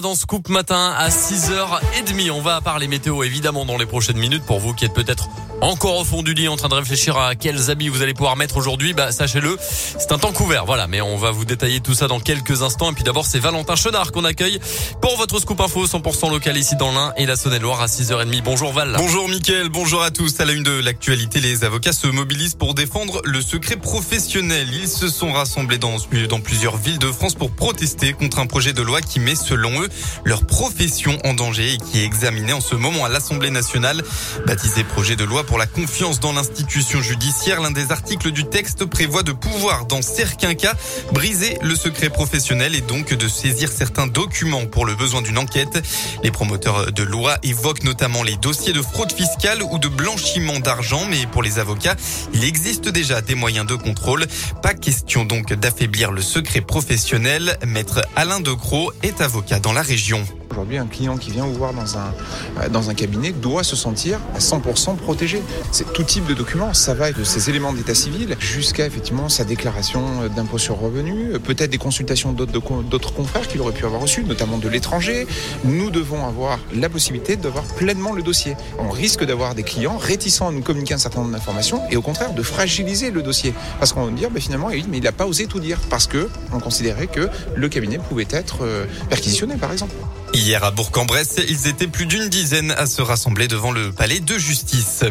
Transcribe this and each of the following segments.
dans Scoop Matin à 6h30. On va parler météo évidemment dans les prochaines minutes pour vous qui êtes peut-être encore au fond du lit en train de réfléchir à quels habits vous allez pouvoir mettre aujourd'hui. Bah, sachez-le, c'est un temps couvert. Voilà, mais on va vous détailler tout ça dans quelques instants. Et puis d'abord, c'est Valentin Chenard qu'on accueille pour votre Scoop Info 100% local ici dans l'Ain et la Saône-et-Loire à 6h30. Bonjour Val. Bonjour Mickaël, bonjour à tous. À la une de l'actualité, les avocats se mobilisent pour défendre le secret professionnel. Ils se sont rassemblés dans, dans plusieurs villes de France pour protester contre un projet de loi qui met, selon eux, leur profession en danger et qui est examiné en ce moment à l'Assemblée nationale. Baptisé projet de loi pour la confiance dans l'institution judiciaire. L'un des articles du texte prévoit de pouvoir, dans certains cas, briser le secret professionnel et donc de saisir certains documents pour le besoin d'une enquête. Les promoteurs de loi évoquent notamment les dossiers de fraude fiscale ou de blanchiment d'argent, mais pour les avocats, il existe déjà des moyens de contrôle. Pas question donc d'affaiblir le secret professionnel. Maître Alain Decroix est avocat dans la région. Aujourd'hui, un client qui vient vous voir dans un, euh, dans un cabinet doit se sentir à 100% protégé. C'est tout type de documents. Ça va de ses éléments d'état civil jusqu'à effectivement sa déclaration d'impôt sur revenu, peut-être des consultations d'autres confrères qu'il aurait pu avoir reçues, notamment de l'étranger. Nous devons avoir la possibilité d'avoir pleinement le dossier. On risque d'avoir des clients réticents à nous communiquer un certain nombre d'informations et au contraire de fragiliser le dossier. Parce qu'on va dire, ben, finalement, mais il n'a pas osé tout dire parce que on considérait que le cabinet pouvait être euh, perquisitionné, par exemple. Hier à Bourg-en-Bresse, ils étaient plus d'une dizaine à se rassembler devant le palais de justice.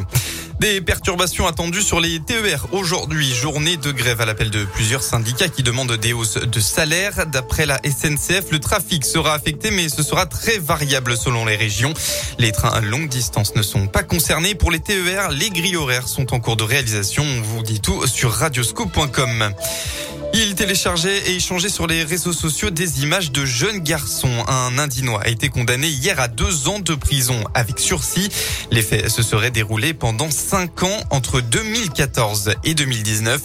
Des perturbations attendues sur les TER aujourd'hui, journée de grève à l'appel de plusieurs syndicats qui demandent des hausses de salaire. D'après la SNCF, le trafic sera affecté mais ce sera très variable selon les régions. Les trains à longue distance ne sont pas concernés. Pour les TER, les grilles horaires sont en cours de réalisation. On vous dit tout sur radioscope.com. Il téléchargeait et échangeait sur les réseaux sociaux des images de jeunes garçons. Un Indinois a été condamné hier à deux ans de prison avec sursis. Les faits se seraient déroulés pendant cinq ans entre 2014 et 2019.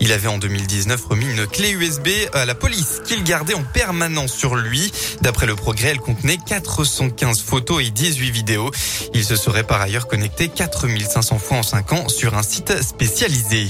Il avait en 2019 remis une clé USB à la police qu'il gardait en permanence sur lui. D'après le progrès, elle contenait 415 photos et 18 vidéos. Il se serait par ailleurs connecté 4500 fois en cinq ans sur un site spécialisé.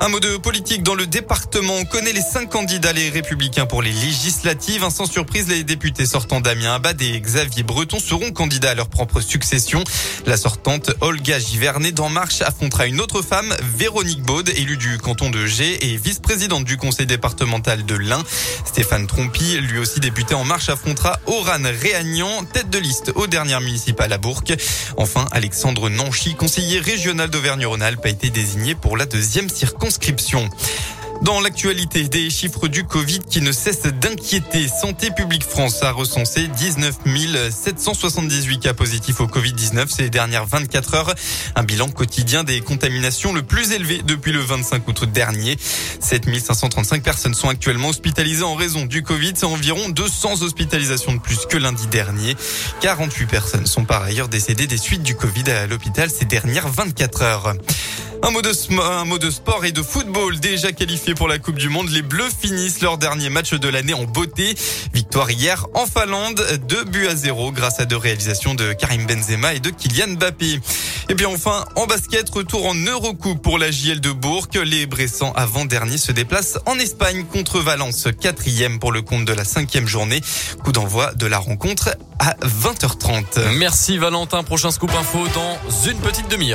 Un mot de politique dans le département. On connaît les cinq candidats les républicains pour les législatives. Sans surprise, les députés sortants Damien Abad et Xavier Breton seront candidats à leur propre succession. La sortante Olga Givernet d'En Marche affrontera une autre femme, Véronique Baud, élue du canton de G et vice-présidente du conseil départemental de l'Ain. Stéphane Trompi, lui aussi député En Marche, affrontera Oran Réagnan, tête de liste aux dernières municipales à Bourg. Enfin, Alexandre Nanchy, conseiller régional d'Auvergne-Rhône-Alpes, a été désigné pour la deuxième circonscription dans l'actualité, des chiffres du Covid qui ne cessent d'inquiéter. Santé publique France a recensé 19 778 cas positifs au Covid-19 ces dernières 24 heures. Un bilan quotidien des contaminations le plus élevé depuis le 25 août dernier. 7 535 personnes sont actuellement hospitalisées en raison du Covid. C'est environ 200 hospitalisations de plus que lundi dernier. 48 personnes sont par ailleurs décédées des suites du Covid à l'hôpital ces dernières 24 heures. Un mot, de, sport et de football déjà qualifié pour la Coupe du Monde. Les Bleus finissent leur dernier match de l'année en beauté. Victoire hier en Finlande, 2 buts à 0 grâce à deux réalisations de Karim Benzema et de Kylian Mbappé. Et bien enfin, en basket, retour en Eurocoupe pour la JL de Bourg. Les Bressans avant-dernier se déplacent en Espagne contre Valence, quatrième pour le compte de la cinquième journée. Coup d'envoi de la rencontre à 20h30. Merci Valentin. Prochain scoop info dans une petite demi-heure.